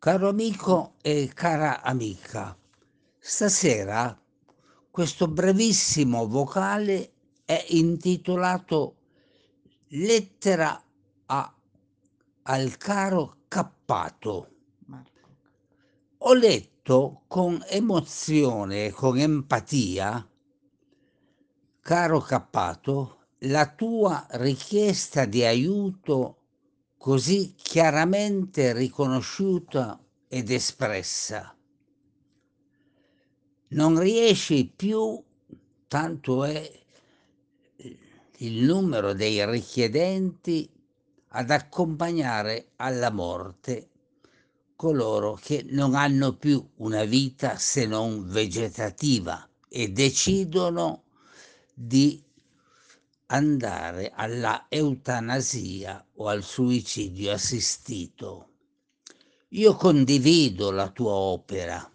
Caro amico e cara amica, stasera questo brevissimo vocale è intitolato Lettera a, al caro Cappato. Ho letto con emozione e con empatia, caro Cappato, la tua richiesta di aiuto così chiaramente riconosciuta ed espressa. Non riesci più, tanto è il numero dei richiedenti, ad accompagnare alla morte coloro che non hanno più una vita se non vegetativa e decidono di andare alla eutanasia o al suicidio assistito. Io condivido la tua opera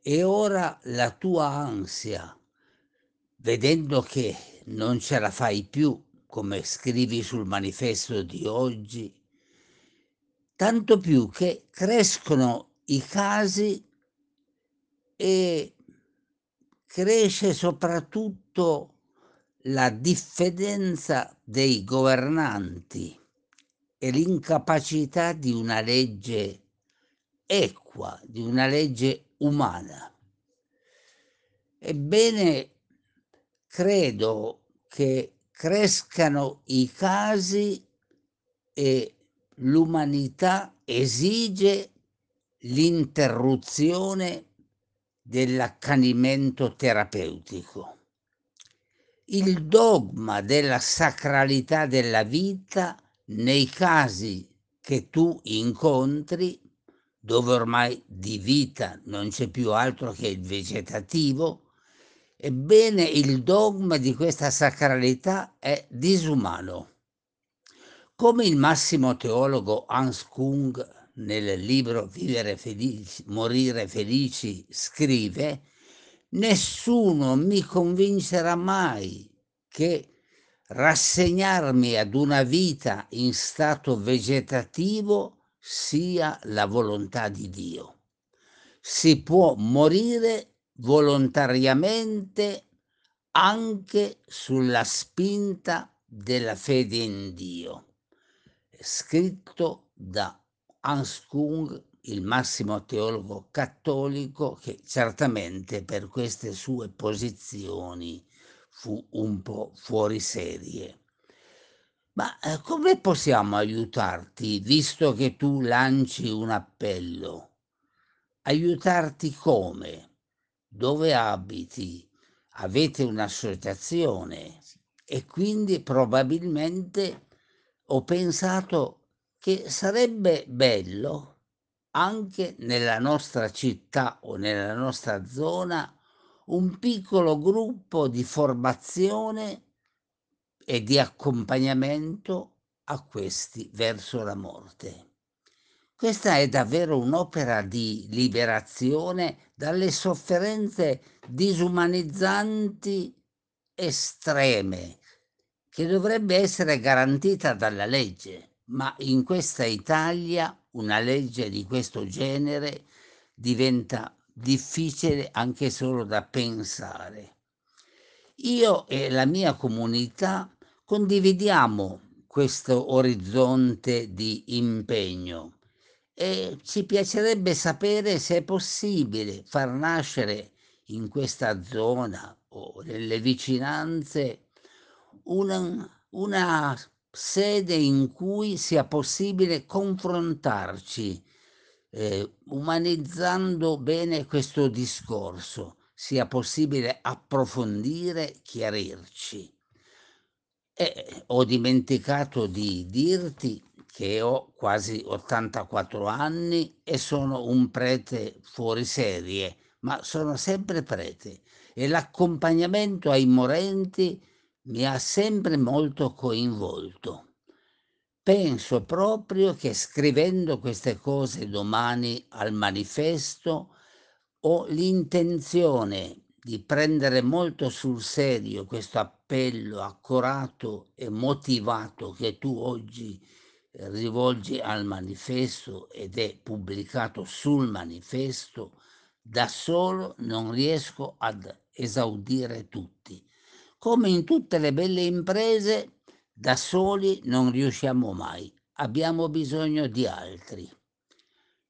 e ora la tua ansia, vedendo che non ce la fai più, come scrivi sul manifesto di oggi, tanto più che crescono i casi e cresce soprattutto la diffidenza dei governanti e l'incapacità di una legge equa, di una legge umana. Ebbene, credo che crescano i casi e l'umanità esige l'interruzione dell'accanimento terapeutico il dogma della sacralità della vita nei casi che tu incontri, dove ormai di vita non c'è più altro che il vegetativo, ebbene il dogma di questa sacralità è disumano. Come il massimo teologo Hans Kung nel libro Vivere felici, morire felici scrive, nessuno mi convincerà mai che rassegnarmi ad una vita in stato vegetativo sia la volontà di Dio. Si può morire volontariamente anche sulla spinta della fede in Dio. Scritto da Hans Kung il massimo teologo cattolico che certamente per queste sue posizioni fu un po' fuori serie. Ma eh, come possiamo aiutarti, visto che tu lanci un appello? Aiutarti come? Dove abiti? Avete un'associazione e quindi probabilmente ho pensato che sarebbe bello anche nella nostra città o nella nostra zona un piccolo gruppo di formazione e di accompagnamento a questi verso la morte. Questa è davvero un'opera di liberazione dalle sofferenze disumanizzanti estreme che dovrebbe essere garantita dalla legge, ma in questa Italia una legge di questo genere diventa difficile anche solo da pensare. Io e la mia comunità condividiamo questo orizzonte di impegno e ci piacerebbe sapere se è possibile far nascere in questa zona o nelle vicinanze una, una sede in cui sia possibile confrontarci, eh, umanizzando bene questo discorso, sia possibile approfondire, chiarirci. E ho dimenticato di dirti che ho quasi 84 anni e sono un prete fuori serie, ma sono sempre prete e l'accompagnamento ai morenti mi ha sempre molto coinvolto. Penso proprio che scrivendo queste cose domani al manifesto ho l'intenzione di prendere molto sul serio questo appello accorato e motivato che tu oggi rivolge al manifesto ed è pubblicato sul manifesto, da solo non riesco ad esaudire tutti. Come in tutte le belle imprese, da soli non riusciamo mai, abbiamo bisogno di altri.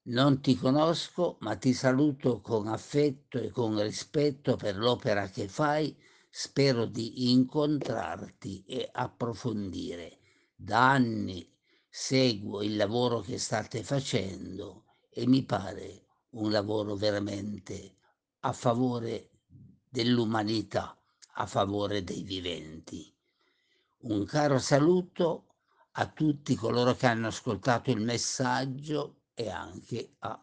Non ti conosco, ma ti saluto con affetto e con rispetto per l'opera che fai. Spero di incontrarti e approfondire. Da anni seguo il lavoro che state facendo e mi pare un lavoro veramente a favore dell'umanità, a favore dei viventi. Un caro saluto a tutti coloro che hanno ascoltato il messaggio e anche al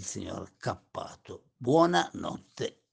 signor Cappato. Buonanotte.